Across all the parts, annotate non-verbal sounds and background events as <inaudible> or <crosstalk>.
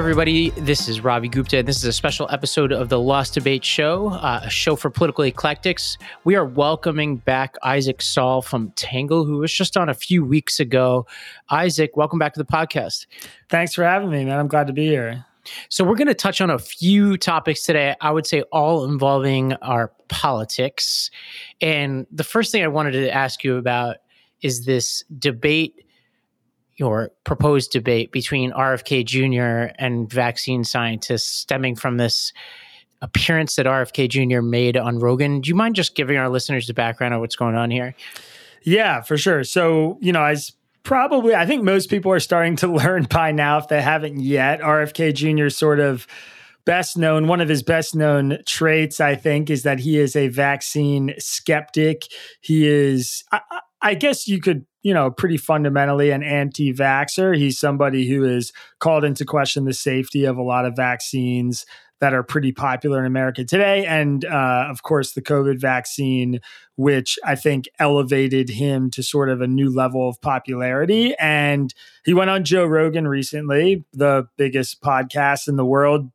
everybody. This is Ravi Gupta, and this is a special episode of the Lost Debate Show, uh, a show for political eclectics. We are welcoming back Isaac Saul from Tangle, who was just on a few weeks ago. Isaac, welcome back to the podcast. Thanks for having me, man. I'm glad to be here. So, we're going to touch on a few topics today. I would say all involving our politics. And the first thing I wanted to ask you about is this debate your proposed debate between RFK Jr. and vaccine scientists stemming from this appearance that RFK Jr. made on Rogan. Do you mind just giving our listeners the background of what's going on here? Yeah, for sure. So, you know, as probably, I think most people are starting to <laughs> learn by now, if they haven't yet, RFK Jr. sort of best known, one of his best known traits, I think, is that he is a vaccine skeptic. He is, I, I guess you could you know, pretty fundamentally an anti vaxxer. He's somebody who is called into question the safety of a lot of vaccines that are pretty popular in America today. And uh, of course, the COVID vaccine, which I think elevated him to sort of a new level of popularity. And he went on Joe Rogan recently, the biggest podcast in the world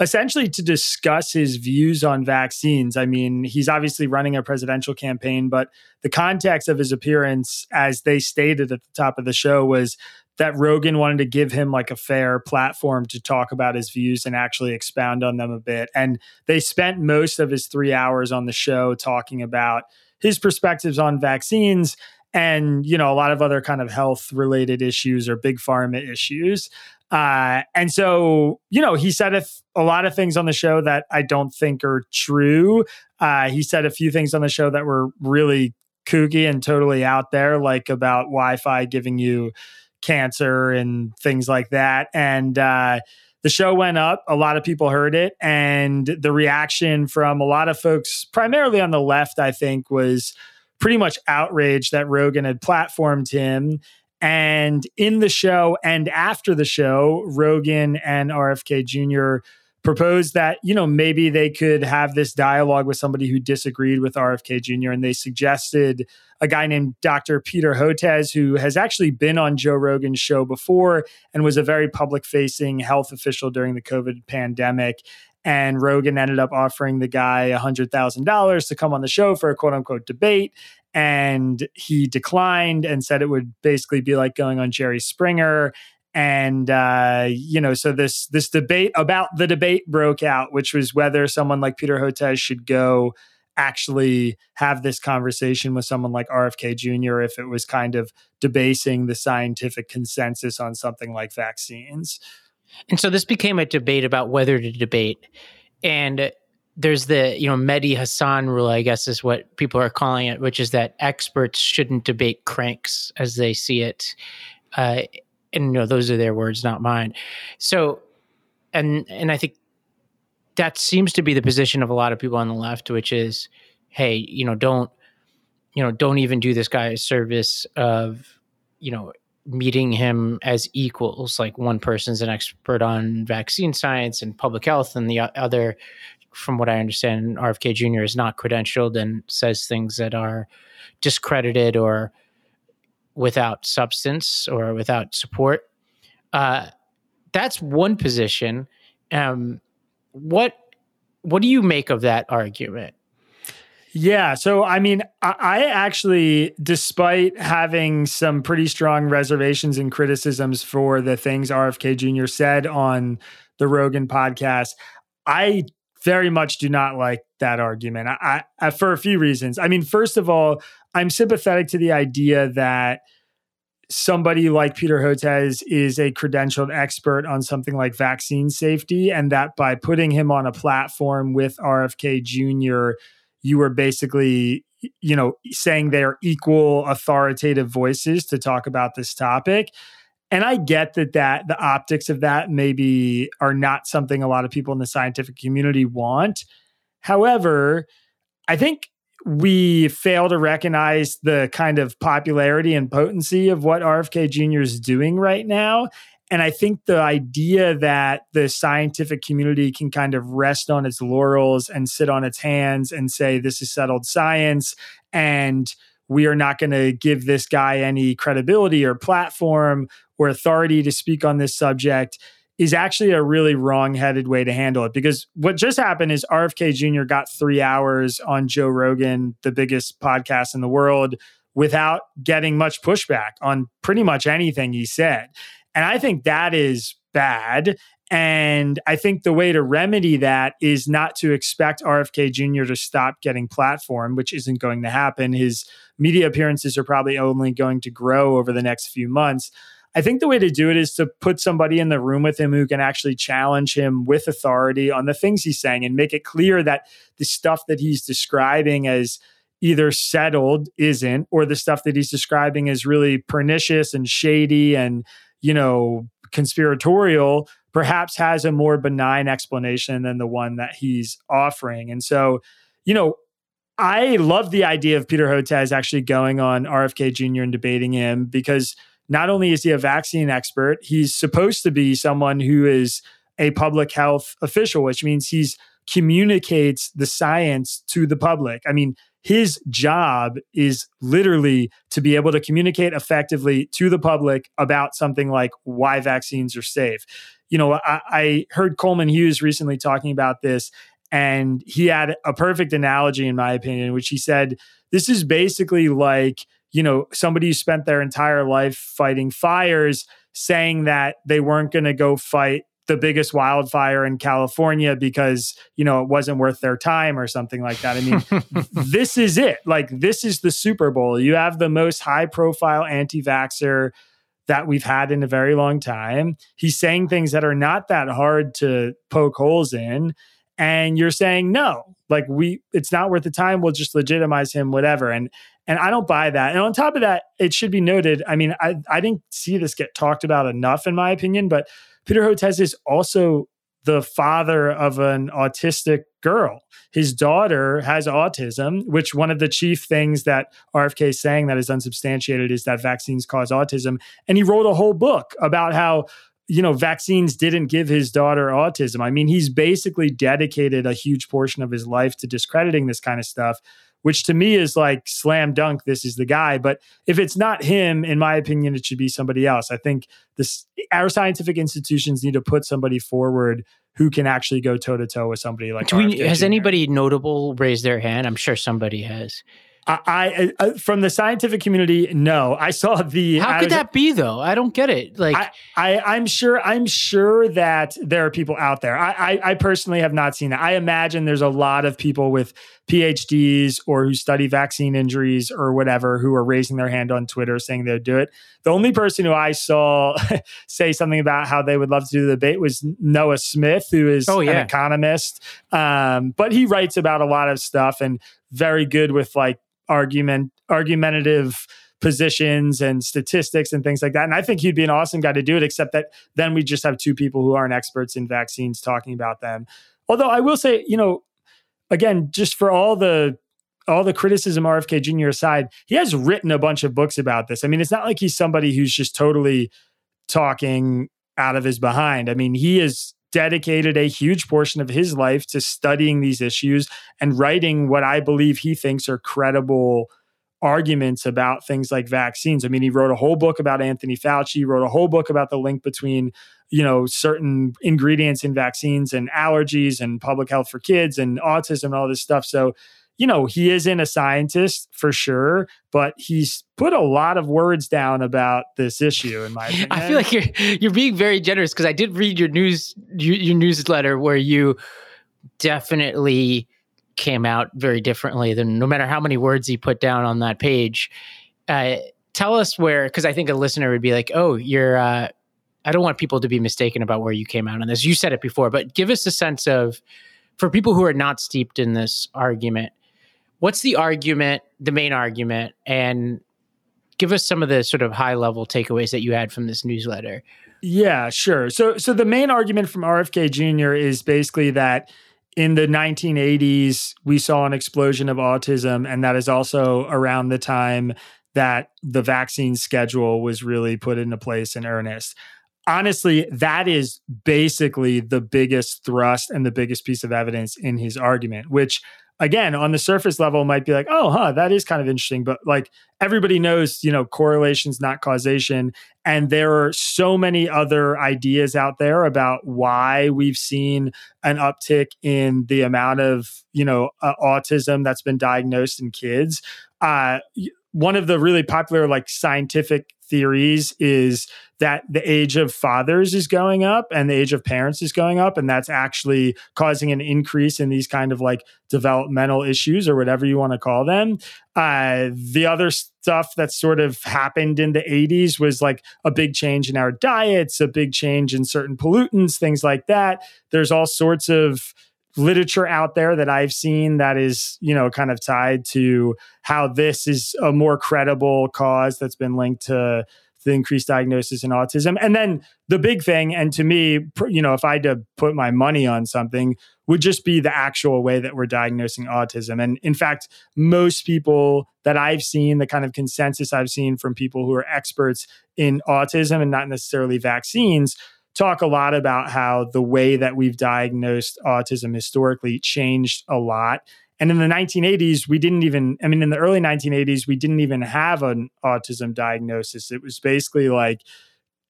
essentially to discuss his views on vaccines. I mean, he's obviously running a presidential campaign, but the context of his appearance, as they stated at the top of the show, was that Rogan wanted to give him like a fair platform to talk about his views and actually expound on them a bit. And they spent most of his three hours on the show talking about his perspectives on vaccines and you know a lot of other kind of health related issues or big pharma issues uh, and so, you know, he said a, th- a, lot of things on the show that I don't think are true. Uh, he said a few things on the show that were really kooky and totally out there, like about Wi Fi giving you cancer and things like that. And, uh, the show went up. A lot of people heard it. And the reaction from a lot of folks, primarily on the left, I think, was pretty much outraged that Rogan had platformed him and in the show and after the show, Rogan and RFK Jr. proposed that, you know, maybe they could have this dialogue with somebody who disagreed with RFK Jr. And they suggested a guy named Dr. Peter Hotez, who has actually been on Joe Rogan's show before and was a very public facing health official during the COVID pandemic. And Rogan ended up offering the guy $100,000 to come on the show for a quote unquote debate and he declined and said it would basically be like going on Jerry Springer and uh, you know so this this debate about the debate broke out which was whether someone like Peter Hotez should go actually have this conversation with someone like RFK Jr. if it was kind of debasing the scientific consensus on something like vaccines. And so this became a debate about whether to debate. And there's the you know Mehdi Hasan rule, I guess is what people are calling it, which is that experts shouldn't debate cranks as they see it, uh, and you know those are their words, not mine. So, and and I think that seems to be the position of a lot of people on the left, which is, hey, you know, don't you know, don't even do this guy a service of you know meeting him as equals. Like one person's an expert on vaccine science and public health and the other from what I understand, RFK Jr. is not credentialed and says things that are discredited or without substance or without support. Uh, that's one position. Um, what what do you make of that argument? Yeah. So, I mean, I, I, actually, despite having some pretty strong reservations and criticisms for the things RFK Jr. said on the Rogan podcast, I very much do not like that argument I, I, for a few reasons. I mean, first of all, I'm sympathetic to the idea that somebody like Peter Hotez is a credentialed expert on something like vaccine safety, and that by putting him on a platform with RFK Jr., you were basically you know saying they are equal authoritative voices to talk about this topic and I get that that the optics of that maybe are not something a lot of people in the scientific community want. However, I think we fail to recognize the kind of popularity and potency of what RFK Jr. is doing right now. And I think the idea that the scientific community can kind of rest on its laurels and sit on its hands and say, this is settled science and we are not going to give this guy any credibility or platform or authority to speak on this subject is actually a really wrong-headed way to handle it because what just happened is RFK Jr. got 3 hours on Joe Rogan, the biggest podcast in the world, without getting much pushback on pretty much anything he said. And I think that is bad. And I think the way to remedy that is not to expect RFK Jr. to stop getting platform, which isn't going to happen. His media appearances are probably only going to grow over the next few months. I think the way to do it is to put somebody in the room with him who can actually challenge him with authority on the things he's saying and make it clear that the stuff that he's describing as either settled isn't, or the stuff that he's describing is really pernicious and shady and, you know, conspiratorial, perhaps has a more benign explanation than the one that he's offering. And so, you know, I love the idea of Peter Hotez actually going on RFK Jr. and debating him because not only is he a vaccine expert, he's supposed to be someone who is a public health official, which means he's communicates the science to the public. I mean, his job is literally to be able to communicate effectively to the public about something like why vaccines are safe. You know, I, I heard Coleman Hughes recently talking about this, and he had a perfect analogy, in my opinion, which he said, This is basically like, you know, somebody who spent their entire life fighting fires saying that they weren't going to go fight the biggest wildfire in California because, you know, it wasn't worth their time or something like that. I mean, <laughs> this is it. Like, this is the Super Bowl. You have the most high profile anti vaxxer that we've had in a very long time. He's saying things that are not that hard to poke holes in. And you're saying, no, like, we, it's not worth the time. We'll just legitimize him, whatever. And, and I don't buy that. And on top of that, it should be noted. I mean, I, I didn't see this get talked about enough, in my opinion, but Peter Hotez is also the father of an autistic girl. His daughter has autism, which one of the chief things that RFK is saying that is unsubstantiated is that vaccines cause autism. And he wrote a whole book about how you know vaccines didn't give his daughter autism. I mean, he's basically dedicated a huge portion of his life to discrediting this kind of stuff which to me is like slam dunk. This is the guy. But if it's not him, in my opinion, it should be somebody else. I think this our scientific institutions need to put somebody forward who can actually go toe to toe with somebody like. We, has Jr. anybody notable raised their hand? I'm sure somebody has. I, I, from the scientific community, no. I saw the. How could that be though? I don't get it. Like, I, I, am sure. I'm sure that there are people out there. I, I, I personally have not seen that. I imagine there's a lot of people with PhDs or who study vaccine injuries or whatever who are raising their hand on Twitter saying they'd do it. The only person who I saw <laughs> say something about how they would love to do the debate was Noah Smith, who is oh, yeah. an economist. Um, but he writes about a lot of stuff and very good with like argument argumentative positions and statistics and things like that. And I think he'd be an awesome guy to do it, except that then we just have two people who aren't experts in vaccines talking about them. Although I will say, you know, again, just for all the all the criticism RFK Jr. aside, he has written a bunch of books about this. I mean, it's not like he's somebody who's just totally talking out of his behind. I mean, he is dedicated a huge portion of his life to studying these issues and writing what I believe he thinks are credible arguments about things like vaccines. I mean, he wrote a whole book about Anthony Fauci, he wrote a whole book about the link between, you know, certain ingredients in vaccines and allergies and public health for kids and autism and all this stuff. So you know, he isn't a scientist for sure, but he's put a lot of words down about this issue. In my opinion, <laughs> I feel like you're you're being very generous because I did read your news your, your newsletter where you definitely came out very differently than no matter how many words he put down on that page. Uh, tell us where, because I think a listener would be like, "Oh, you're." Uh, I don't want people to be mistaken about where you came out on this. You said it before, but give us a sense of, for people who are not steeped in this argument, what's the argument, the main argument, and give us some of the sort of high level takeaways that you had from this newsletter. Yeah, sure. So so the main argument from RFK Jr. is basically that in the 1980s we saw an explosion of autism and that is also around the time that the vaccine schedule was really put into place in earnest. Honestly, that is basically the biggest thrust and the biggest piece of evidence in his argument, which again, on the surface level, might be like, oh, huh, that is kind of interesting. But like everybody knows, you know, correlation's not causation. And there are so many other ideas out there about why we've seen an uptick in the amount of, you know, uh, autism that's been diagnosed in kids. Uh, one of the really popular like scientific theories is that the age of fathers is going up and the age of parents is going up and that's actually causing an increase in these kind of like developmental issues or whatever you want to call them. Uh, the other stuff that sort of happened in the 80s was like a big change in our diets a big change in certain pollutants things like that. There's all sorts of literature out there that I've seen that is, you know, kind of tied to how this is a more credible cause that's been linked to the increased diagnosis in autism. And then the big thing, and to me, you know, if I had to put my money on something, would just be the actual way that we're diagnosing autism. And in fact, most people that I've seen, the kind of consensus I've seen from people who are experts in autism and not necessarily vaccines, talk a lot about how the way that we've diagnosed autism historically changed a lot. And in the 1980s, we didn't even, I mean, in the early 1980s, we didn't even have an autism diagnosis. It was basically like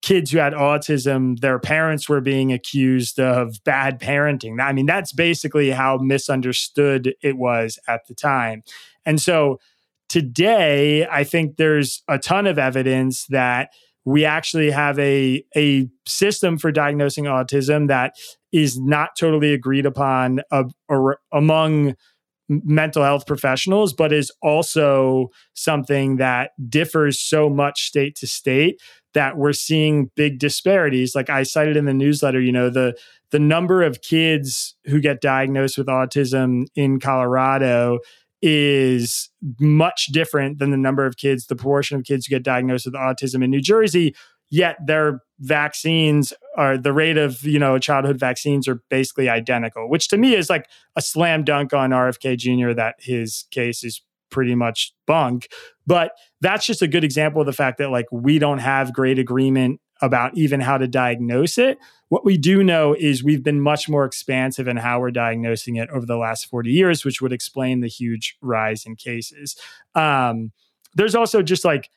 kids who had autism, their parents were being accused of bad parenting. I mean, that's basically how misunderstood it was at the time. And so today, I think there's a ton of evidence that we actually have a a system for diagnosing autism that is not totally agreed upon uh, among mental health professionals but is also something that differs so much state to state that we're seeing big disparities. Like i cited in the newsletter you know the the number of kids who get diagnosed with autism in colorado is much different than the number of kids, the proportion of kids who get diagnosed with autism in New Jersey. Yet their vaccines are the rate of you know childhood vaccines are basically identical, which to me is like a slam dunk on RFK Jr. that his case is pretty much bunk. But that's just a good example of the fact that like we don't have great agreement about even how to diagnose it. What we do know is we've been much more expansive in how we're diagnosing it over the last 40 years, which would explain the huge rise in cases. Um, there's also just like,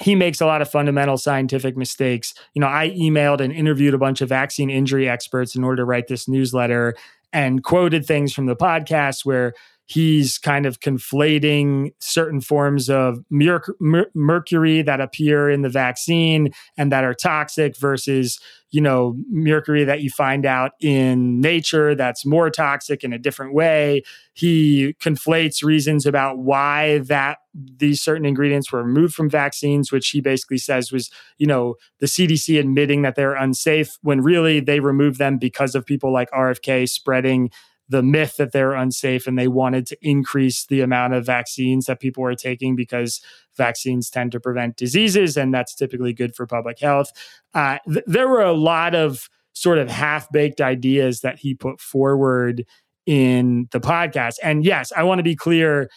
he makes a lot of fundamental scientific mistakes. You know, I emailed and interviewed a bunch of vaccine injury experts in order to write this newsletter and quoted things from the podcast where he's kind of conflating certain forms of mer- mer- mercury that appear in the vaccine and that are toxic versus you know mercury that you find out in nature that's more toxic in a different way. He conflates reasons about why that these certain ingredients were removed from vaccines which he basically says was you know the CDC admitting that they're unsafe when really they removed them because of people like RFK spreading the myth that they're unsafe and they wanted to increase the amount of vaccines that people were taking because vaccines tend to prevent diseases and that's typically good for public health. Uh, th- there were a lot of sort of half baked ideas that he put forward in the podcast. And yes, I want to be clear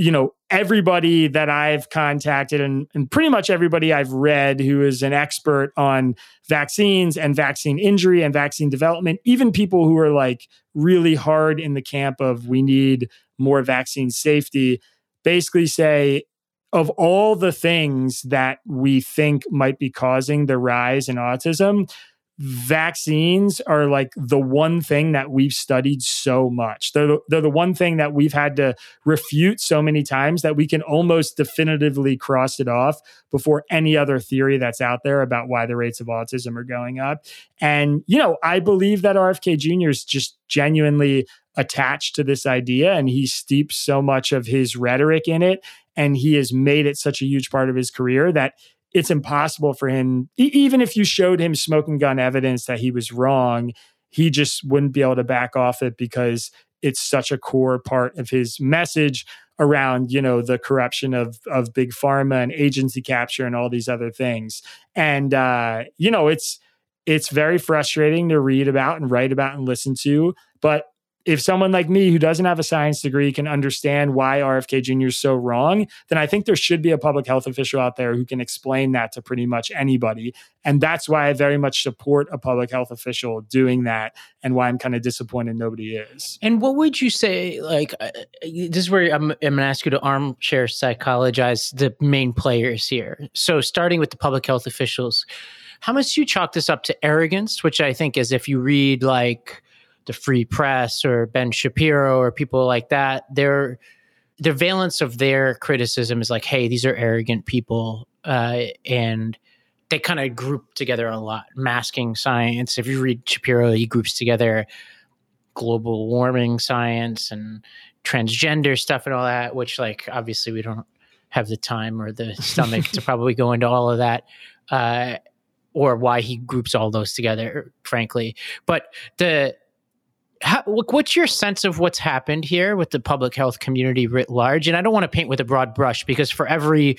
you know, everybody that I've contacted and, and pretty much everybody I've read who is an expert on vaccines and vaccine injury and vaccine development, even people who are like really hard in the camp of we need more vaccine safety, basically say, of all the things that we think might be causing the rise in autism, vaccines are like the one thing that we've studied so much. They're the, they're the one thing that we've had to refute so many times that we can almost definitively cross it off before any other theory that's out there about why the rates of autism are going up. And, you know, I believe that RFK Jr. is just genuinely attached to this idea and he steeps so much of his rhetoric in it and he has made it such a huge part of his career that it's impossible for him, even if you showed him smoking gun evidence that he was wrong, he just wouldn't be able to back off it because it's such a core part of his message around you know the corruption of of big pharma and agency capture and all these other things. And uh you know it's it's very frustrating to read about and write about and listen to but if someone like me who doesn't have a science degree can understand why RFK Jr. is so wrong, then I think there should be a public health official out there who can explain that to pretty much anybody. And that's why I very much support a public health official doing that and why I'm kind of disappointed nobody is. And what would you say? Like, uh, this is where I'm, I'm going to ask you to armchair psychologize the main players here. So, starting with the public health officials, how much do you chalk this up to arrogance, which I think is if you read like, the Free Press or Ben Shapiro or people like that, their the valence of their criticism is like, hey, these are arrogant people, uh, and they kind of group together a lot. Masking science. If you read Shapiro, he groups together global warming science and transgender stuff and all that. Which, like, obviously, we don't have the time or the <laughs> stomach to probably go into all of that. Uh, or why he groups all those together, frankly. But the how, look, what's your sense of what's happened here with the public health community writ large? And I don't want to paint with a broad brush because for every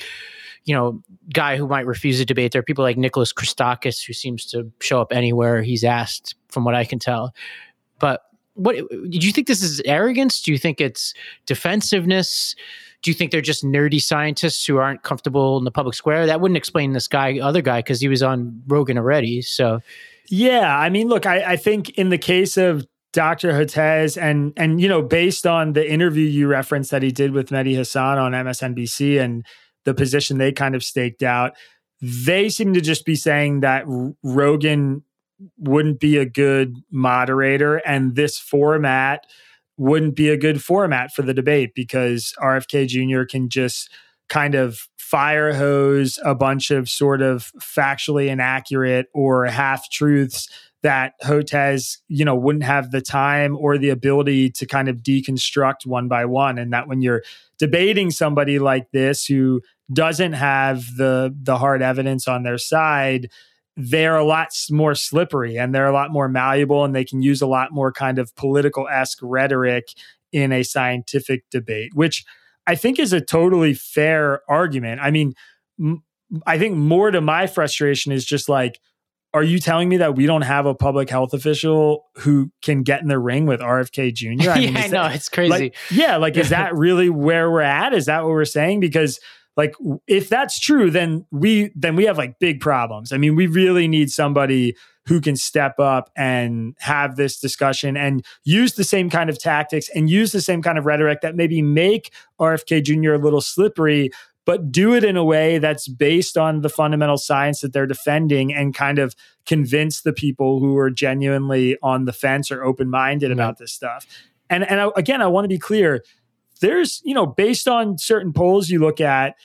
you know guy who might refuse a debate, there are people like Nicholas Christakis who seems to show up anywhere he's asked, from what I can tell. But what did you think this is arrogance? Do you think it's defensiveness? Do you think they're just nerdy scientists who aren't comfortable in the public square? That wouldn't explain this guy, other guy, because he was on Rogan already. So, yeah, I mean, look, I, I think in the case of Dr. Hotez and and you know based on the interview you referenced that he did with Mehdi Hasan on MSNBC and the position they kind of staked out, they seem to just be saying that Rogan wouldn't be a good moderator and this format wouldn't be a good format for the debate because RFK Jr. can just kind of fire hose a bunch of sort of factually inaccurate or half truths that Hotez, you know, wouldn't have the time or the ability to kind of deconstruct one by one. And that when you're debating somebody like this who doesn't have the the hard evidence on their side, they're a lot more slippery and they're a lot more malleable and they can use a lot more kind of political esque rhetoric in a scientific debate, which I think is a totally fair argument. I mean, m- I think more to my frustration is just like, are you telling me that we don't have a public health official who can get in the ring with RFK Jr.? I <laughs> mean, yeah, know it's crazy. Like, yeah, like is that <laughs> really where we're at? Is that what we're saying? Because like if that's true, then we then we have like big problems. I mean, we really need somebody who can step up and have this discussion and use the same kind of tactics and use the same kind of rhetoric that maybe make RFK Jr. a little slippery, but do it in a way that's based on the fundamental science that they're defending and kind of convince the people who are genuinely on the fence or open minded mm-hmm. about this stuff. And and I, again, I want to be clear. There's you know based on certain polls you look at,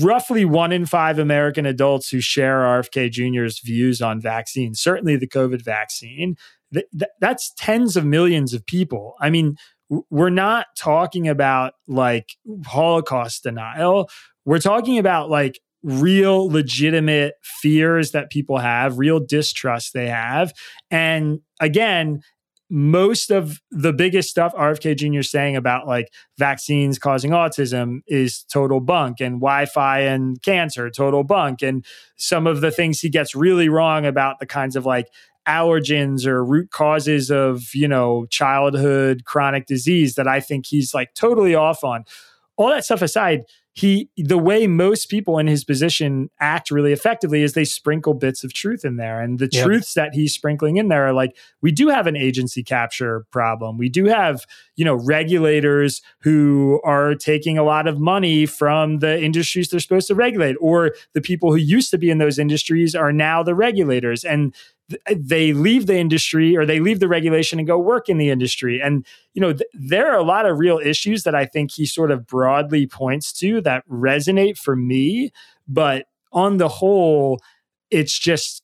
roughly one in five American adults who share RFK Jr.'s views on vaccines, certainly the COVID vaccine. Th- th- that's tens of millions of people. I mean, we're not talking about like Holocaust denial. We're talking about like real legitimate fears that people have, real distrust they have. And again, most of the biggest stuff RFK Jr. is saying about like vaccines causing autism is total bunk and Wi-Fi and cancer, total bunk. And some of the things he gets really wrong about the kinds of like allergens or root causes of, you know, childhood chronic disease that I think he's like totally off on. All that stuff aside, he the way most people in his position act really effectively is they sprinkle bits of truth in there and the yep. truths that he's sprinkling in there are like we do have an agency capture problem we do have you know regulators who are taking a lot of money from the industries they're supposed to regulate or the people who used to be in those industries are now the regulators and they leave the industry or they leave the regulation and go work in the industry. And you know th- there are a lot of real issues that i think he sort of broadly points to that resonate for me. But on the whole it's just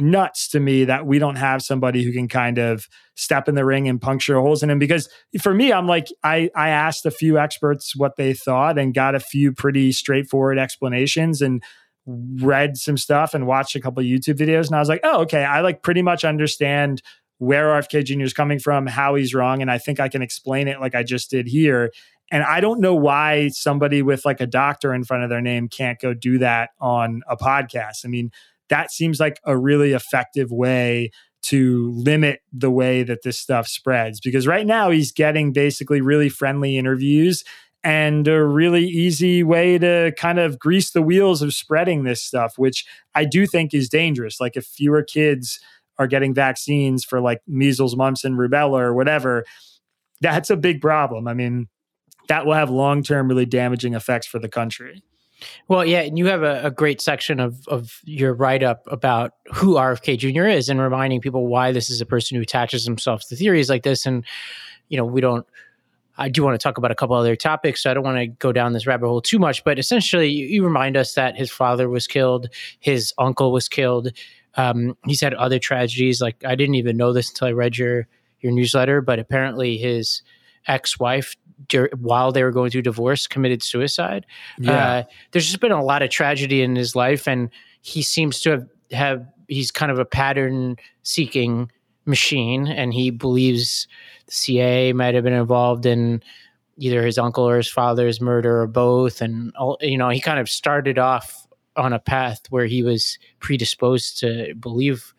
nuts to me that we don't have somebody who can kind of step in the ring and puncture holes in him. Because for me i'm like i i asked a few experts what they thought and got a few pretty straightforward explanations. And read some stuff and watched a couple YouTube videos, and I was like, oh, okay, I like pretty much understand where RFK Jr. is coming from, how he's wrong, and I think I can explain it like I just did here. And I don't know why somebody with like a doctor in front of their name can't go do that on a podcast. I mean, that seems like a really effective way to limit the way that this stuff spreads because right now he's getting basically really friendly interviews and a really easy way to kind of grease the wheels of spreading this stuff, which I do think is dangerous. Like if fewer kids are getting vaccines for like measles, mumps, and rubella or whatever, that's a big problem. I mean, that will have long term, really damaging effects for the country. Well, yeah, and you have a, a great section of of your write up about who RFK Jr. is and reminding people why this is a person who attaches himself to theories like this. And you know, we don't I do want to talk about a couple other topics, so I don't want to go down this rabbit hole too much. But essentially, you, you remind us that his father was killed, his uncle was killed. Um, he's had other tragedies. Like I didn't even know this until I read your your newsletter, but apparently his ex-wife while they were going through divorce committed suicide yeah. Uh, there's just been a lot of tragedy in his life and he seems to have, have he's kind of a pattern seeking machine and he believes the CIA might have been involved in either his uncle or his father's murder or both. And, you know, he kind of started off on a path where he was predisposed to believe.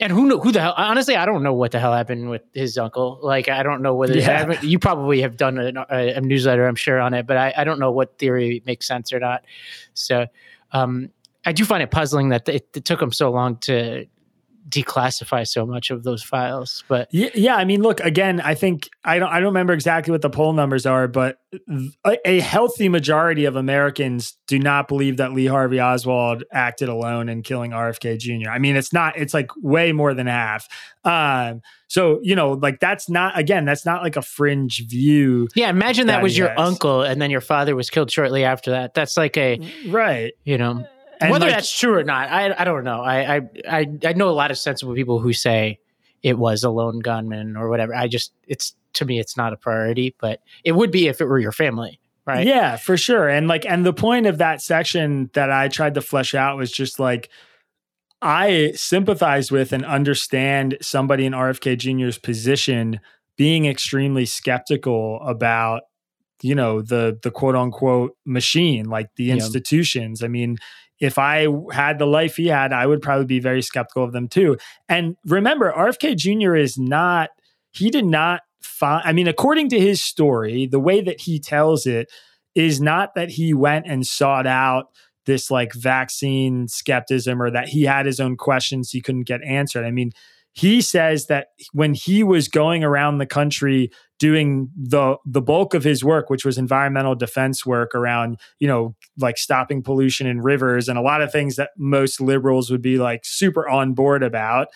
And who know who the hell? Honestly, I don't know what the hell happened with his uncle. Like, I don't know whether yeah. you probably have done a, a, a, newsletter, I'm sure, on it, but I, I, don't know what theory makes sense or not. So, um, I do find it puzzling that it, it took him so long to declassify so much of those files but yeah, yeah i mean look again i think i don't i don't remember exactly what the poll numbers are but a, a, healthy majority of americans do not believe that lee harvey oswald acted alone in killing rfk jr i mean it's not it's like way more than half. Um so you know like that's not again that's not like a fringe view yeah imagine that, that was your has. uncle and then your father was killed shortly after that. That's like a right. you know and Whether like, that's true or not, I I don't know. I, I I know a lot of sensible people who say it was a lone gunman or whatever. I just it's to me it's not a priority, but it would be if it were your family, right? Yeah, for sure. And like and the point of that section that I tried to flesh out was just like I sympathize with and understand somebody in RFK Jr.'s position being extremely skeptical about you know the the quote unquote machine like the institutions i mean if I had the life he had, I would probably be very skeptical of them too. And remember, RFK Jr. is not, he did not find, I mean, according to his story, the way that he tells it is not that he went and sought out this like vaccine skepticism or that he had his own questions he couldn't get answered. I mean, he says that when he was going around the country doing the the bulk of his work which was environmental defense work around you know like stopping pollution in rivers and a lot of things that most liberals would be like super on board about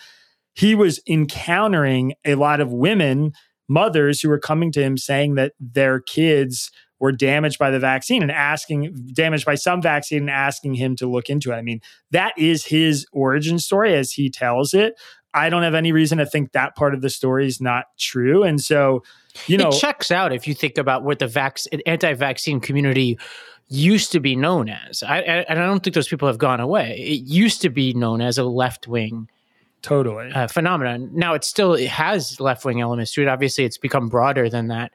he was encountering a lot of women mothers who were coming to him saying that their kids were damaged by the vaccine and asking damaged by some vaccine and asking him to look into it. I mean, that is his origin story as he tells it. I don't have any reason to think that part of the story is not true. And so, you know, it checks out if you think about what the vac- anti-vaccine community used to be known as. I, I, and I don't think those people have gone away. It used to be known as a left-wing totally uh, phenomenon. Now it still it has left-wing elements to it. Obviously, it's become broader than that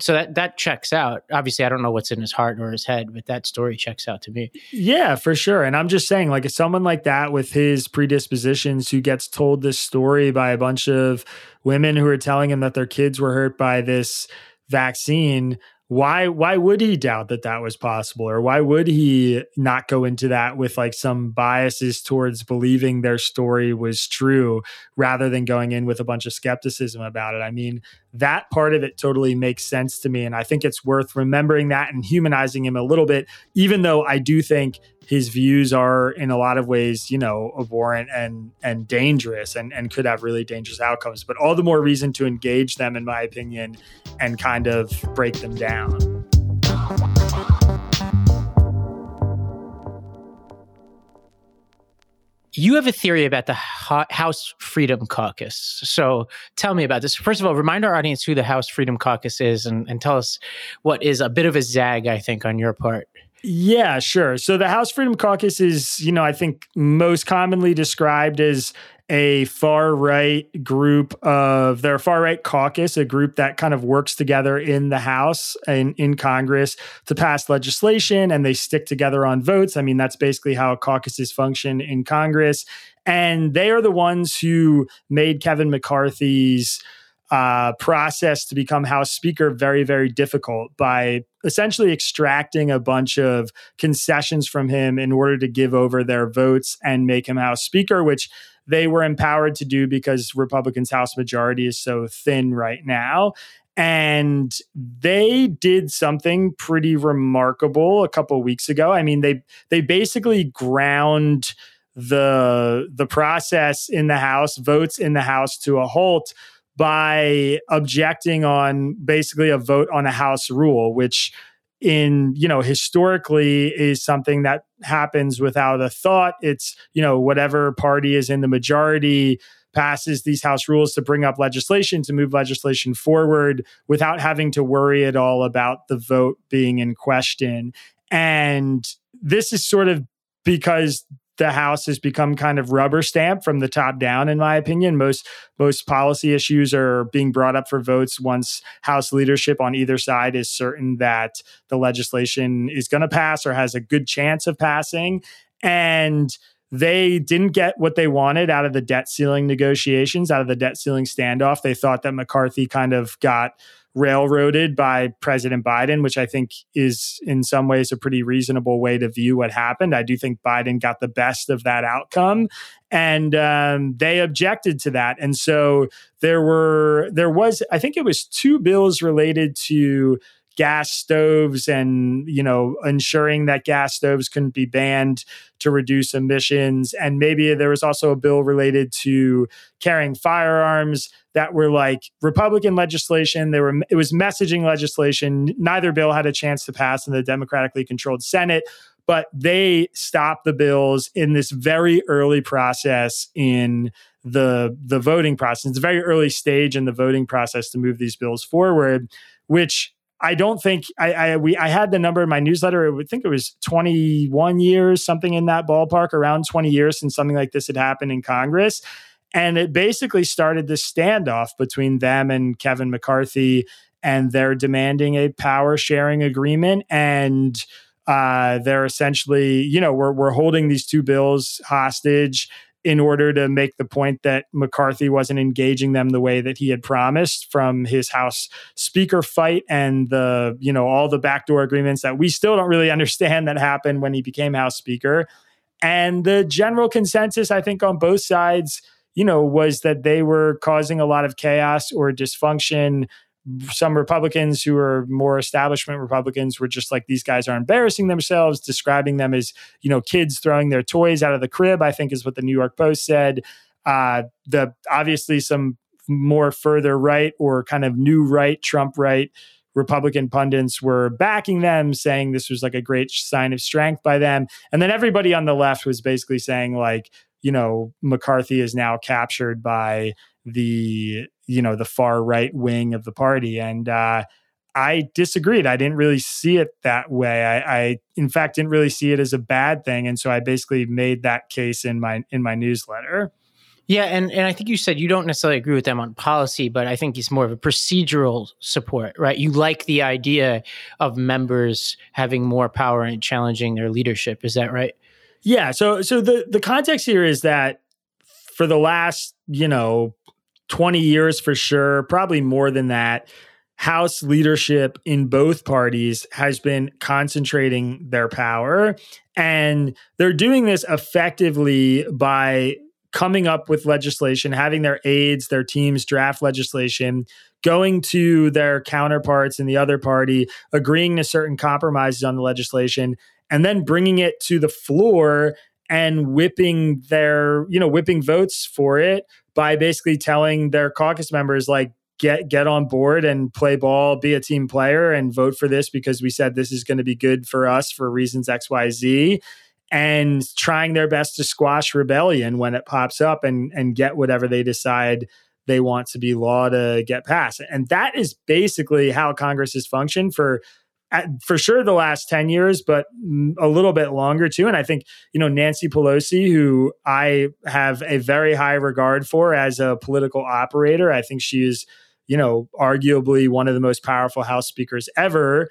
so that that checks out. Obviously, I don't know what's in his heart or his head, but that story checks out to me. Yeah, for sure. And I'm just saying, like, if someone like that with his predispositions who gets told this story by a bunch of women who are telling him that their kids were hurt by this vaccine, why why would he doubt that that was possible or why would he not go into that with like some biases towards believing their story was true rather than going in with a bunch of skepticism about it i mean that part of it totally makes sense to me and i think it's worth remembering that and humanizing him a little bit even though i do think his views are in a lot of ways, you know, abhorrent and and dangerous and, and could have really dangerous outcomes. But all the more reason to engage them, in my opinion, and kind of break them down. You have a theory about the House Freedom Caucus. So tell me about this. First of all, remind our audience who the House Freedom Caucus is and, and tell us what is a bit of a zag, I think, on your part. Yeah, sure. So the House Freedom Caucus is, you know, I think most commonly described as a far right group of their far right caucus, a group that kind of works together in the House and in Congress to pass legislation and they stick together on votes. I mean, that's basically how caucuses function in Congress. And they are the ones who made Kevin McCarthy's uh, process to become House Speaker very, very difficult by essentially extracting a bunch of concessions from him in order to give over their votes and make him House Speaker, which they were empowered to do because Republicans' House majority is so thin right now. And they did something pretty remarkable a couple weeks ago. I mean, they they basically ground the the process in the House, votes in the House to a halt by objecting on basically a vote on a house rule which in you know historically is something that happens without a thought. It's you know whatever party is in the majority passes these house rules to bring up legislation to move legislation forward without having to worry at all about the vote being in question. And this is sort of because the House has become kind of rubber stamp from the top down, in my opinion. Most most policy issues are being brought up for votes once House leadership on either side is certain that the legislation is going to pass or has a good chance of passing. And they didn't get what they wanted out of the debt ceiling negotiations, out of the debt ceiling standoff. They thought that McCarthy kind of got railroaded by President Biden, which I think is in some ways a pretty reasonable way to view what happened. I do think Biden got the best of that outcome. And um, they objected to that, and so there were there was I think it was two bills related to gas stoves and you know ensuring that gas stoves couldn't be banned to reduce emissions. And maybe there was also a bill related to carrying firearms that were like republican legislation. There were it was messaging legislation. Neither bill had a chance to pass in the democratically controlled senate but they stopped the bills in this very early process in the the voting process. It's a very early stage in the voting process to move these bills forward, which I don't think I, I we I had the number in my newsletter. I would think it was 21 years, something in that ballpark, around 20 years since something like this had happened in Congress. And it basically started this standoff between them and Kevin McCarthy, and they're demanding a power sharing agreement. And uh, they're essentially, you know, we're, we're holding these two bills hostage in order to make the point that McCarthy wasn't engaging them the way that he had promised from his House Speaker fight and the, you know, all the backdoor agreements that we still don't really <laughs> understand that happened when he became House Speaker. And the general consensus, I think, on both sides, you know, was that they were causing a lot of chaos or dysfunction some Republicans who are more establishment Republicans were just like these guys are embarrassing themselves, describing them as you know kids throwing their toys out of the crib. I think is what the New York Post said. Uh, the obviously some more further right or kind of new right Trump right Republican pundits were backing them, saying this was like a great sign of strength by them, and then everybody on the left was basically saying like you know McCarthy is now captured by the you know the far right wing of the party and uh, i disagreed i didn't really see it that way I, I, in fact didn't really see it as a bad thing and so i basically made that case in my in my newsletter yeah, and, and I think you said you don't necessarily agree with them on policy, but I think it's more of a procedural support, right? You like the idea of members having more power and challenging their leadership. Is that right? Yeah. So so the the context here is that for the last, you know, 20 years for sure, probably more than that. House leadership in both parties has been concentrating their power. And they're doing this effectively by coming up with legislation, having their aides, their teams draft legislation, going to their counterparts in the other party, agreeing to certain compromises on the legislation, and then bringing it to the floor and whipping their, you know, whipping votes for it by basically telling their caucus members like get get on board and play ball, be a team player and vote for this because we said this is going to be good for us for reasons XYZ and trying their best to squash rebellion when it pops up and and get whatever they decide they want to be law to get passed. And that is basically how Congress has functioned for for sure the last 10 years, but a little bit longer too. And I think, you know, Nancy Pelosi, who I have a very high regard for as a political operator, I think she is, you know, arguably one of the most powerful House speakers ever,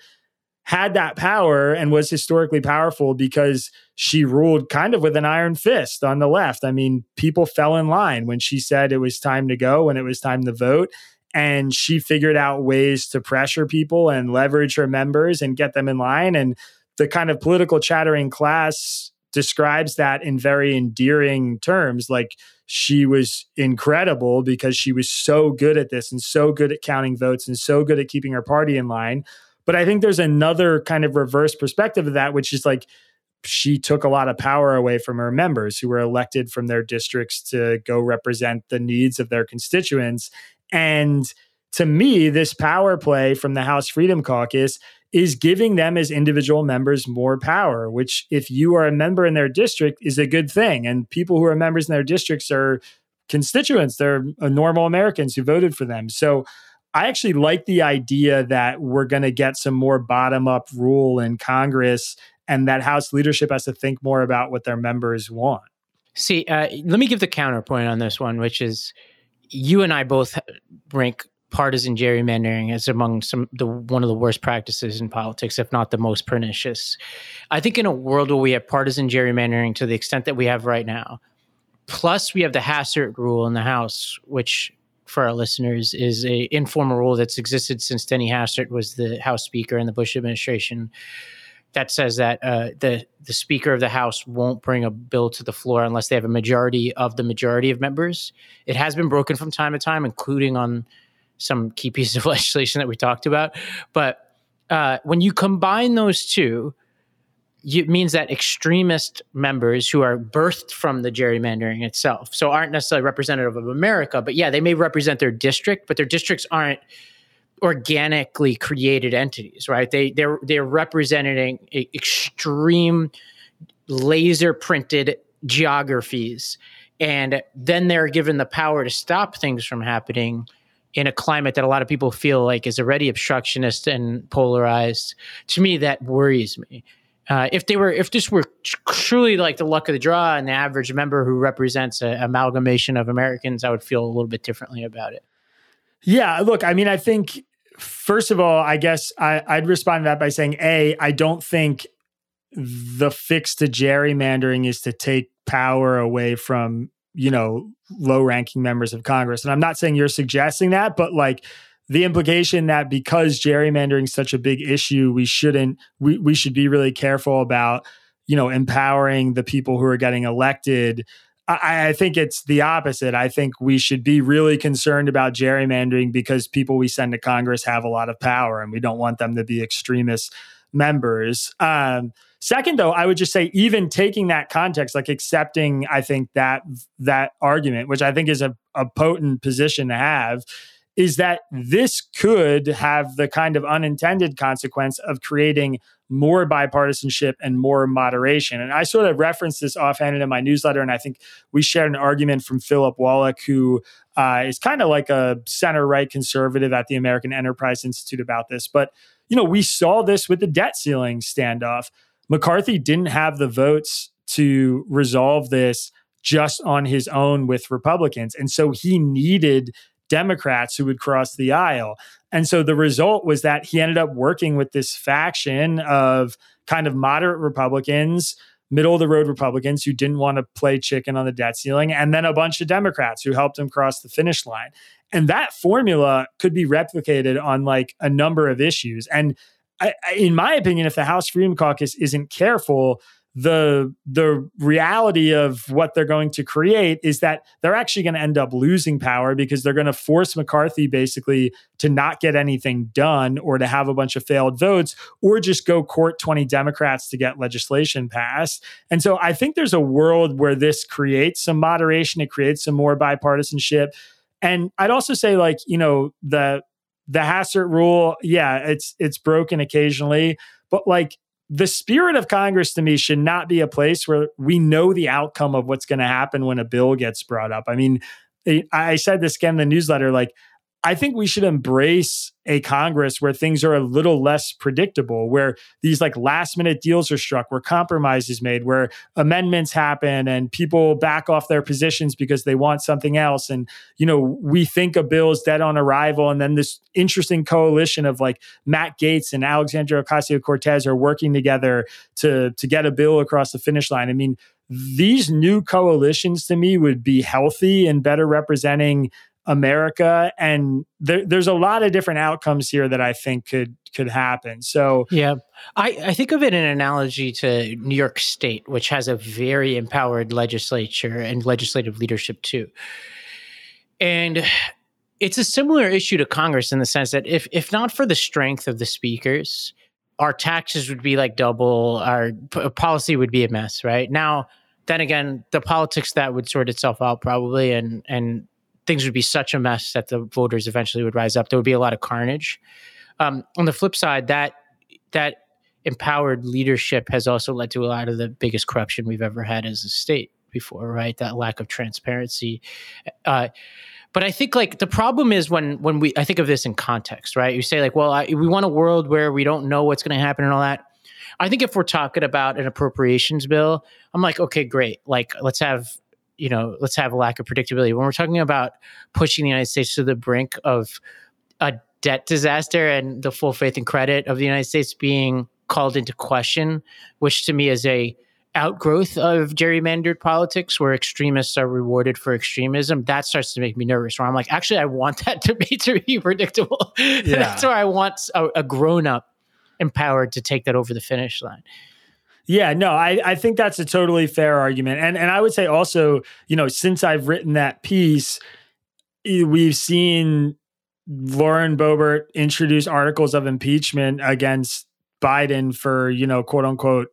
had that power and was historically powerful because she ruled kind of with an iron fist on the left. I mean, people fell in line when she said it was time to go, when it was time to vote. And she figured out ways to pressure people and leverage her members and get them in line. And the kind of political chattering class describes that in very endearing terms. Like she was incredible because she was so good at this and so good at counting votes and so good at keeping her party in line but I think there's another kind of reverse perspective of that, which is like she took a lot of power away from her members who were elected from their districts to go represent the needs of their constituents. And to me, this power play from the House Freedom Caucus is giving them as individual members more power, which, if you are a member in their district, is a good thing. And people who are members in their districts are constituents, they're normal Americans who voted for them. So I actually like the idea that we're going to get some more bottom up rule in Congress and that House leadership has to think more about what their members want. See, uh, let me give the counterpoint on this one, which is you and I both rank partisan gerrymandering as among some the one of the worst practices in politics, if not the most pernicious. I think in a world where we have partisan gerrymandering to the extent that we have right now, plus we have the Hastert rule in the House, which for our listeners is a informal rule that's existed since Denny Hastert was the House Speaker in the Bush administration that says that uh, the the Speaker of the House won't bring a bill to the floor unless they have a majority of the majority of members. It has been broken from time to time, including on some key <laughs> pieces of legislation that we talked about. But uh, when you combine those two, it means that extremist members who are birthed from the gerrymandering itself, so aren't necessarily representative of America, but yeah, they may represent their district, but their districts aren't organically created entities, right? They they're they're representing extreme laser printed geographies, and then they're given the power to stop things from happening in a climate that a lot of people feel like is already obstructionist and polarized. To me, that worries me. Uh, if they were, if this were truly like the luck of the draw and the average member who represents an amalgamation of Americans, I would feel a little bit differently about it. Yeah, look, I mean, I think first of all, I guess I, I'd respond to that by saying, a, I don't think the fix to gerrymandering is to take power away from you know low ranking members of Congress, and I'm not saying you're suggesting that, but like the implication that because gerrymandering is such a big issue, we shouldn't we, we should be really careful about, you know, empowering the people who are getting elected. I, I think it's the opposite. I think we should be really concerned about gerrymandering because people we send to Congress have a lot of power and we don't want them to be extremist members. Um, second, though, I would just say even taking that context, like accepting, I think that that argument, which I think is a, a potent position to have, is that this could have the kind of unintended consequence of creating more bipartisanship and more moderation. And I sort of referenced this offhanded in my newsletter, and I think we shared an argument from Philip Wallach, who uh, is kind of like a center right conservative at the American Enterprise Institute about this. But you know, we saw this with the debt ceiling standoff. McCarthy didn't have the votes to resolve this just on his own with Republicans. And so he needed Democrats who would cross the aisle. And so the result was that he ended up working with this faction of kind of moderate Republicans, middle of the road Republicans who didn't want to play chicken on the debt ceiling, and then a bunch of Democrats who helped him cross the finish line. And that formula could be replicated on like a number of issues. And I, in my opinion, if the House Freedom Caucus isn't careful, the the reality of what they're going to create is that they're actually going to end up losing power because they're going to force McCarthy basically to not get anything done or to have a bunch of failed votes or just go court 20 Democrats to get legislation passed. And so I think there's a world where this creates some moderation, it creates some more bipartisanship. And I'd also say like, you know, the the Hastert rule, yeah, it's it's broken occasionally, but like the spirit of Congress to me should not be a place where we know the outcome of what's going to happen when a bill gets brought up. I mean, eh, I said this again in the newsletter like, I think we should embrace a Congress where things are a little less predictable, where these like last minute deals are struck, where compromise is made, where amendments happen and people back off their positions because they want something else. And, you know, we think a bill is dead on arrival. And then this interesting coalition of like Matt Gaetz and Alexandria Ocasio Cortez are working together to, to get a bill across the finish line. I mean, these new coalitions to me would be healthy and better representing America. And there, there's a lot of different outcomes here that I think could could happen. So yeah, I, I think of it in analogy to New York State, which has a very empowered legislature and legislative leadership too. And it's a similar issue to Congress in the sense that if if not for the strength of the speakers, our taxes would be like double, our p- policy would be a mess, right? Now, then again, the politics that would sort itself out probably, and and things would be such a mess that the voters eventually would rise up. There would be a lot of carnage. Um, on the flip side, that that empowered leadership has also led to a lot of the biggest corruption we've ever had as a state before, right? That lack of transparency. Uh, but I think like the problem is when when we I think of this in context, right? You say like, well, I, we want a world where we don't know what's going to happen and all that. I think if we're talking about an appropriations bill, I'm like, okay, great. Like, let's have you know, let's have a lack of predictability. When we're talking about pushing the United States to the brink of a debt disaster and the full faith and credit of the United States being called into question, which to me is a outgrowth of gerrymandered politics where extremists are rewarded for extremism, that starts to make me nervous. Where I'm like, actually, I want <laughs> that debate to be predictable. Yeah. <laughs> That's where I want a, a grown up empowered to take that over the finish line. Yeah, no, I, I think that's a totally fair argument. And and I would say also, you know, since I've written that piece, we've seen Lauren Boebert introduce articles of impeachment against Biden for, you know, quote unquote,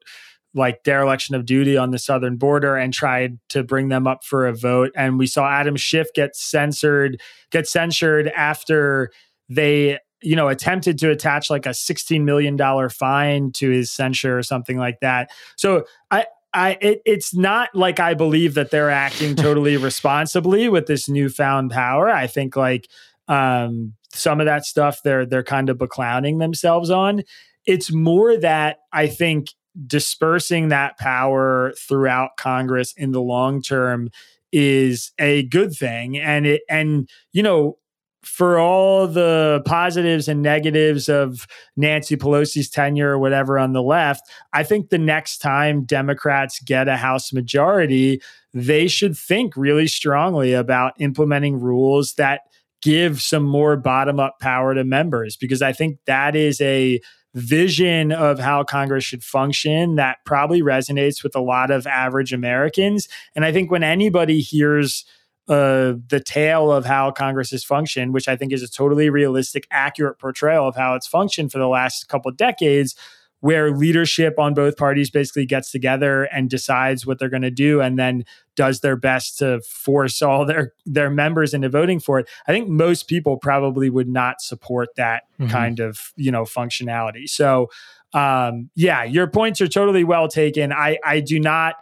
like dereliction of duty on the southern border and tried to bring them up for a vote. And we saw Adam Schiff get censored, get censured after they you know, attempted to attach like a $16 million fine to his censure or something like that. So I, I, it, it's not like I believe that they're acting <laughs> totally responsibly with this newfound power. I think like um, some of that stuff they're they're kind of beclowning themselves on. It's more that I think dispersing that power throughout Congress in the long term is a good thing, and it and you know for all the positives and negatives of Nancy Pelosi's tenure or whatever on the left, I think the next time Democrats get a House majority, they should think really strongly about implementing rules that give some more bottom up power to members, because I think that is a vision of how Congress should function that probably resonates with a lot of average Americans. And I think when anybody hears, uh, the tale of how Congress has functioned, which I think is a totally realistic, accurate portrayal of how it's functioned for the last couple of decades, where leadership on both parties basically gets together and decides what they're going to do, and then does their best to force all their their members into voting for it. I think most people probably would not support that mm-hmm. kind of you know functionality. So, um, yeah, your points are totally well taken. I I do not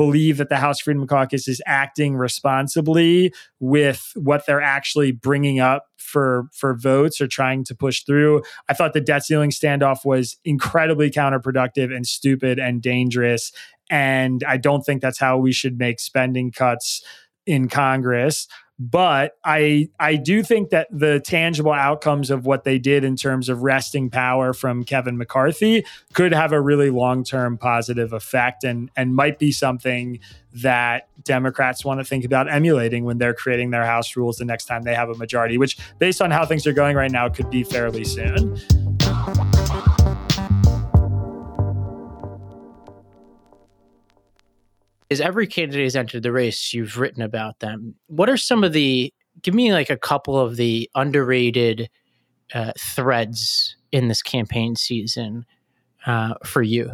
believe that the House Freedom Caucus is acting responsibly with what they're actually bringing up for for votes or trying to push through. I thought the debt ceiling standoff was incredibly counterproductive and stupid and dangerous and I don't think that's how we should make spending cuts in Congress but I I do think that the tangible outcomes of what they did in terms of wresting power from Kevin McCarthy could have a really long-term positive effect and and might be something that Democrats want to think about emulating when they're creating their house rules the next time they have a majority which based on how things are going right now could be fairly soon. Is every candidate has entered the race, you've written about them. What are some of the, give me like a couple of the underrated uh, threads in this campaign season uh, for you?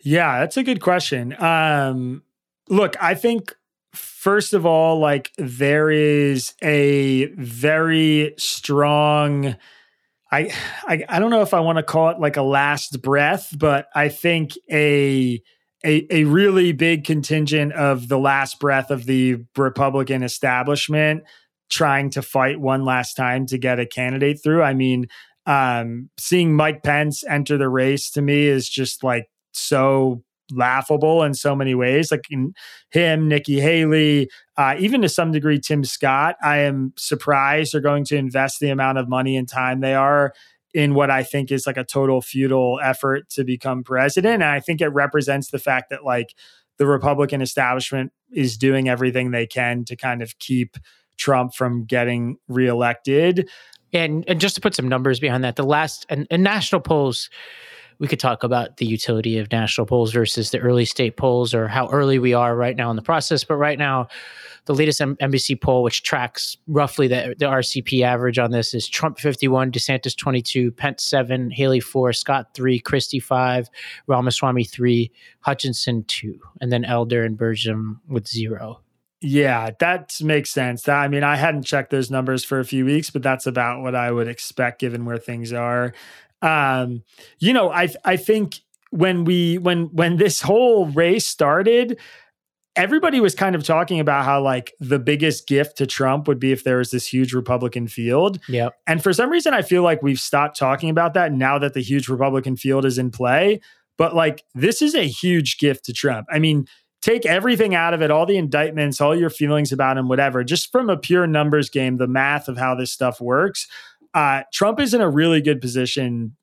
Yeah, that's a good question. Um, look, I think first of all, like there is a very strong. I, I I don't know if I want to call it like a last breath, but I think a a, a really big contingent of the last breath of the Republican establishment trying to fight one last time to get a candidate through. I mean, um, seeing Mike Pence enter the race to me is just like so laughable in so many ways. Like him, Nikki Haley, uh, even to some degree, Tim Scott. I am surprised they're going to invest the amount of money and time they are in what I think is like a total futile effort to become president. And I think it represents the fact that like the Republican establishment is doing everything they can to kind of keep Trump from getting reelected. And and just to put some numbers behind that, the last and, and national polls we could talk about the utility of national polls versus the early state polls or how early we are right now in the process. But right now, the latest M- NBC poll, which tracks roughly the, the RCP average on this, is Trump 51, DeSantis 22, Pence 7, Haley 4, Scott 3, Christie 5, Ramaswamy 3, Hutchinson 2, and then Elder and Burgum with 0. Yeah, that makes sense. I mean, I hadn't checked those numbers for a few weeks, but that's about what I would expect given where things are. Um, you know, I I think when we when when this whole race started, everybody was kind of talking about how like the biggest gift to Trump would be if there was this huge Republican field. Yeah. And for some reason I feel like we've stopped talking about that now that the huge Republican field is in play. But like this is a huge gift to Trump. I mean, take everything out of it, all the indictments, all your feelings about him, whatever, just from a pure numbers game, the math of how this stuff works uh, Trump is in a really good position,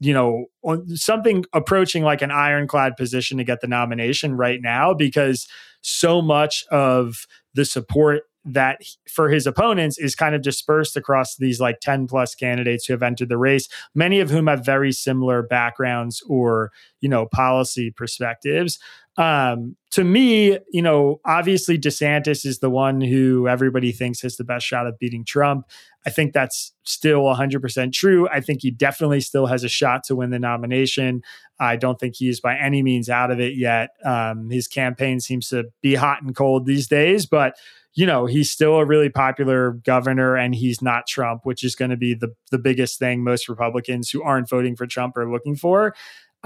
you know, something approaching like an ironclad position to get the nomination right now because so much of the support that for his opponents is kind of dispersed across these like 10 plus candidates who have entered the race many of whom have very similar backgrounds or you know policy perspectives um, to me, you know, obviously DeSantis is the one who everybody thinks has the best shot of beating Trump. I think that's still 100% true. I think he definitely still has a shot to win the nomination. I don't think he's by any means out of it yet. Um, his campaign seems to be hot and cold these days, but you know he's still a really popular governor and he's not trump which is going to be the, the biggest thing most republicans who aren't voting for trump are looking for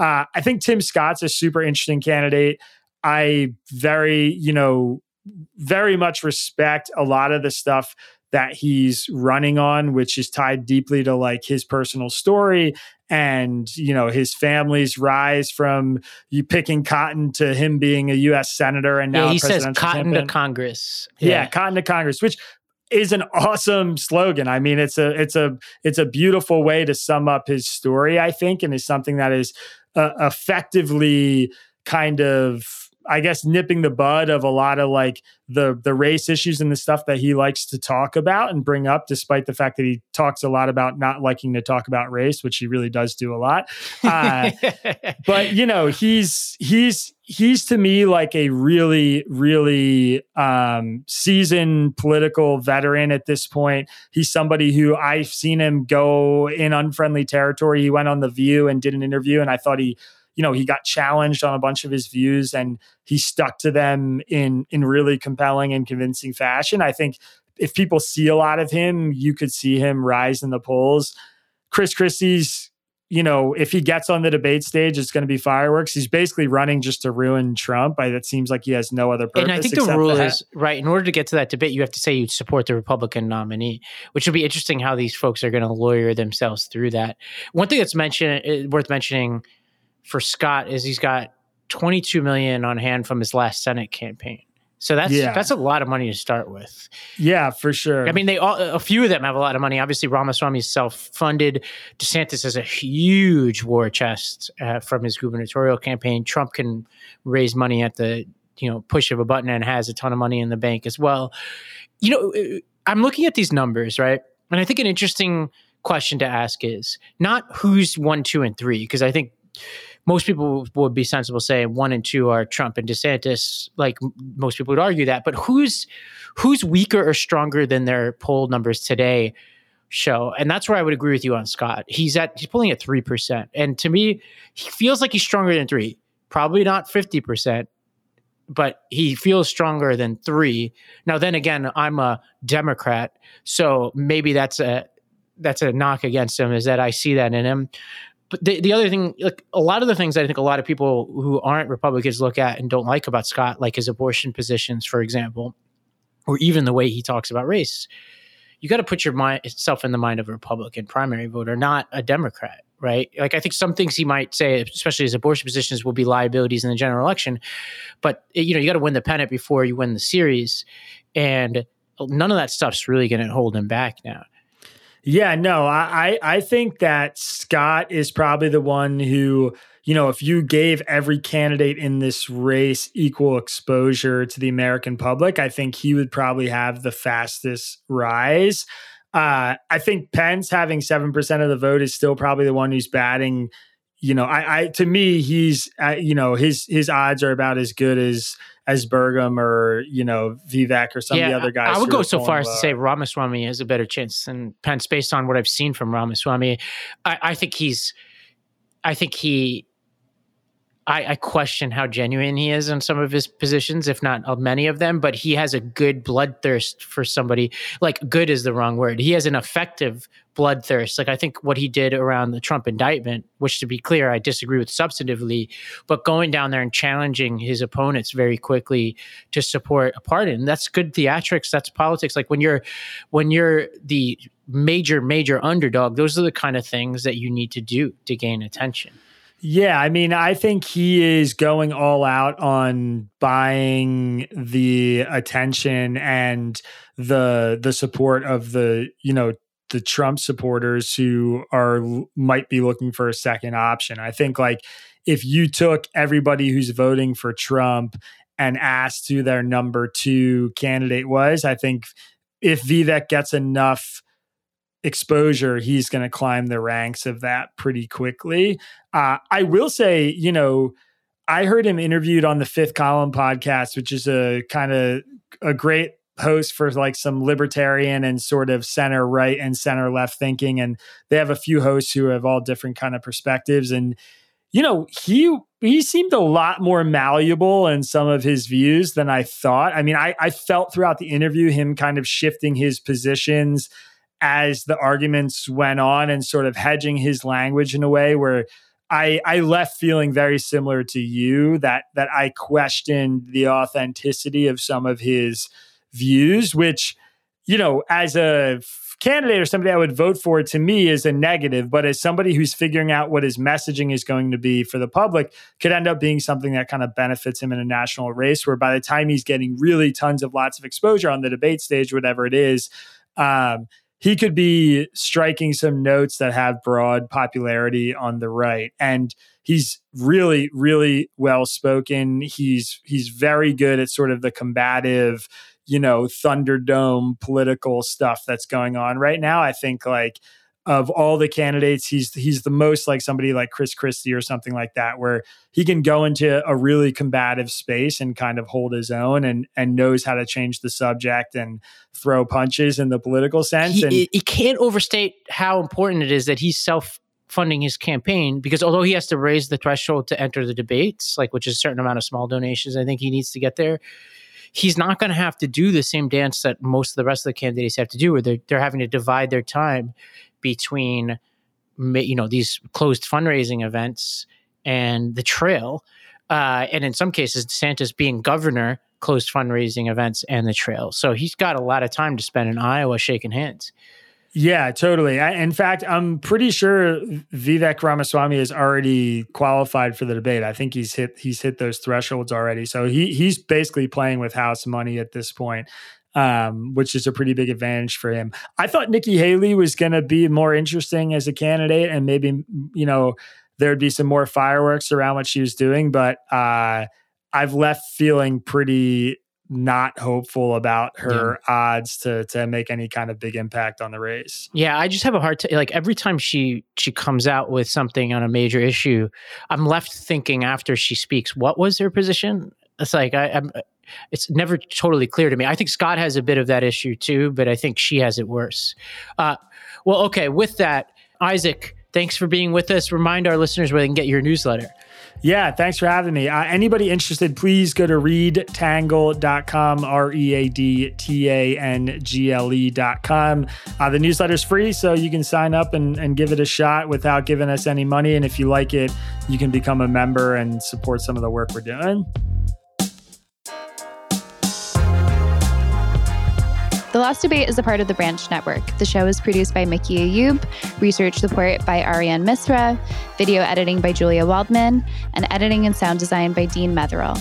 uh, I think Tim Scott's a super interesting candidate. I very, you know, very much respect a lot of the stuff that he's running on, which is tied deeply to like his personal story and you know his family's rise from you picking cotton to him being a U.S. senator and now yeah, he says cotton campaign. to Congress. Yeah. yeah, cotton to Congress, which is an awesome slogan. I mean, it's a it's a it's a beautiful way to sum up his story. I think, and is something that is uh, effectively kind of I guess nipping the bud of a lot of like the the race issues and the stuff that he likes to talk about and bring up, despite the fact that he talks a lot about not liking to talk about race, which he really does do a lot. Uh, <laughs> but you know, he's he's he's to me like a really really um, seasoned political veteran at this point. He's somebody who I've seen him go in unfriendly territory. He went on the View and did an interview, and I thought he you know he got challenged on a bunch of his views and he stuck to them in in really compelling and convincing fashion i think if people see a lot of him you could see him rise in the polls chris christie's you know, if he gets on the debate stage, it's going to be fireworks. He's basically running just to ruin Trump. I, it seems like he has no other purpose. And I think the rule is right. In order to get to that debate, you have to say you support the Republican nominee, which will be interesting how these folks are going to lawyer themselves through that. One thing that's mentioned eh, worth mentioning for Scott is he's got 22 million on hand from his last Senate campaign. So that's yeah. that's a lot of money to start with. Yeah, for sure. I mean, they all a few of them have a lot of money. Obviously, Ramaswamy is self-funded. DeSantis has a huge war chest uh, from his gubernatorial campaign. Trump can raise money at the you know push of a button and has a ton of money in the bank as well. You know, uh, I'm looking at these numbers right, and I think an interesting question to ask is not who's one, two, and three because I think most people would be sensible saying one and two are Trump and DeSantis. Like most people would argue that, but who's who's weaker or stronger than their poll numbers today show? And that's where I would agree with you on Scott. He's at he's pulling at three percent, and to me, he feels like he's stronger than three. Probably not fifty percent, but he feels stronger than three. Now, then again, I'm a Democrat, so maybe that's a that's a knock against him is that I see that in him but the, the other thing, like a lot of the things I think a lot of people who aren't Republicans look at and don't like about Scott, like his abortion positions, for example, or even the way he talks about race. you got to put yourself in the mind of a Republican primary voter, not a Democrat, right? Like I think some things he might say, especially his abortion positions, will be liabilities in the general election, but eh, you know you got to win the pennant before you win the series, and none of that stuff's really going to hold him back now. Yeah, no, I I think that Scott is probably the one who you know, if you gave every candidate in this race equal exposure to the American public, I think he would probably have the fastest rise. Uh, I think Pence having 7% of the vote is still probably the one who's batting. You know, I, I to me, he's, uh, you know, his his odds are about as good as as Burgum or you know Vivek or some yeah, of the other guys. I would go so far as to say Ramaswamy has a better chance than Pence based on what I've seen from Ramaswamy. I, I think he's, I think he I, I, question how genuine he is on some of his positions, if not many of them. But he has a good bloodthirst for somebody. Like good is the wrong word. He has an effective bloodthirst. Like I think what he did around the Trump indictment, which to be clear, I disagree with substantively, but going down there and challenging his opponents very quickly to support a pardon, that's good theatrics. That's politics. Like when you're when you're the major major underdog, those are the kind of things that you need to do to gain attention. Yeah, I mean, I think he is going all out on buying the attention and the the support of the, you know, the Trump supporters who are might be looking for a second option. I think like if you took everybody who's voting for Trump and asked who their number 2 candidate was, I think if Vivek gets enough exposure, he's going to climb the ranks of that pretty quickly. Uh, I will say, you know, I heard him interviewed on the Fifth Column podcast, which is a kind of a great host for like some libertarian and sort of center right and center left thinking and they have a few hosts who have all different kind of perspectives and you know he he seemed a lot more malleable in some of his views than i thought i mean i i felt throughout the interview him kind of shifting his positions as the arguments went on and sort of hedging his language in a way where I, I left feeling very similar to you that that I questioned the authenticity of some of his views, which, you know, as a candidate or somebody I would vote for to me is a negative, but as somebody who's figuring out what his messaging is going to be for the public, could end up being something that kind of benefits him in a national race where by the time he's getting really tons of lots of exposure on the debate stage, whatever it is, um, he could be striking some notes that have broad popularity on the right. And he's really really well spoken. He's he's very good at sort of the combative you know thunderdome political stuff that's going on. Right now i think like of all the candidates, he's he's the most like somebody like Chris Christie or something like that, where he can go into a really combative space and kind of hold his own and and knows how to change the subject and throw punches in the political sense. He, and he can't overstate how important it is that he's self funding his campaign because although he has to raise the threshold to enter the debates, like which is a certain amount of small donations, I think he needs to get there he's not going to have to do the same dance that most of the rest of the candidates have to do, where they're, they're having to divide their time between you know these closed fundraising events and the trail uh, and in some cases desantis being governor closed fundraising events and the trail so he's got a lot of time to spend in iowa shaking hands yeah, totally. I, in fact, I'm pretty sure Vivek Ramaswamy is already qualified for the debate. I think he's hit he's hit those thresholds already. So he he's basically playing with house money at this point um, which is a pretty big advantage for him. I thought Nikki Haley was going to be more interesting as a candidate, and maybe you know there'd be some more fireworks around what she was doing. But uh, I've left feeling pretty not hopeful about her yeah. odds to to make any kind of big impact on the race. Yeah, I just have a hard time. Like every time she she comes out with something on a major issue, I'm left thinking after she speaks, what was her position? It's like I, I'm it's never totally clear to me. I think Scott has a bit of that issue too, but I think she has it worse. Uh, well, okay. With that, Isaac, thanks for being with us. Remind our listeners where they can get your newsletter. Yeah, thanks for having me. Uh, anybody interested, please go to readtangle.com, R E A D T A N G L E.com. Uh, the newsletter's free, so you can sign up and, and give it a shot without giving us any money. And if you like it, you can become a member and support some of the work we're doing. The Lost Debate is a part of the Branch Network. The show is produced by Mickey Ayub, research support by Ariane Misra, video editing by Julia Waldman, and editing and sound design by Dean Metherell.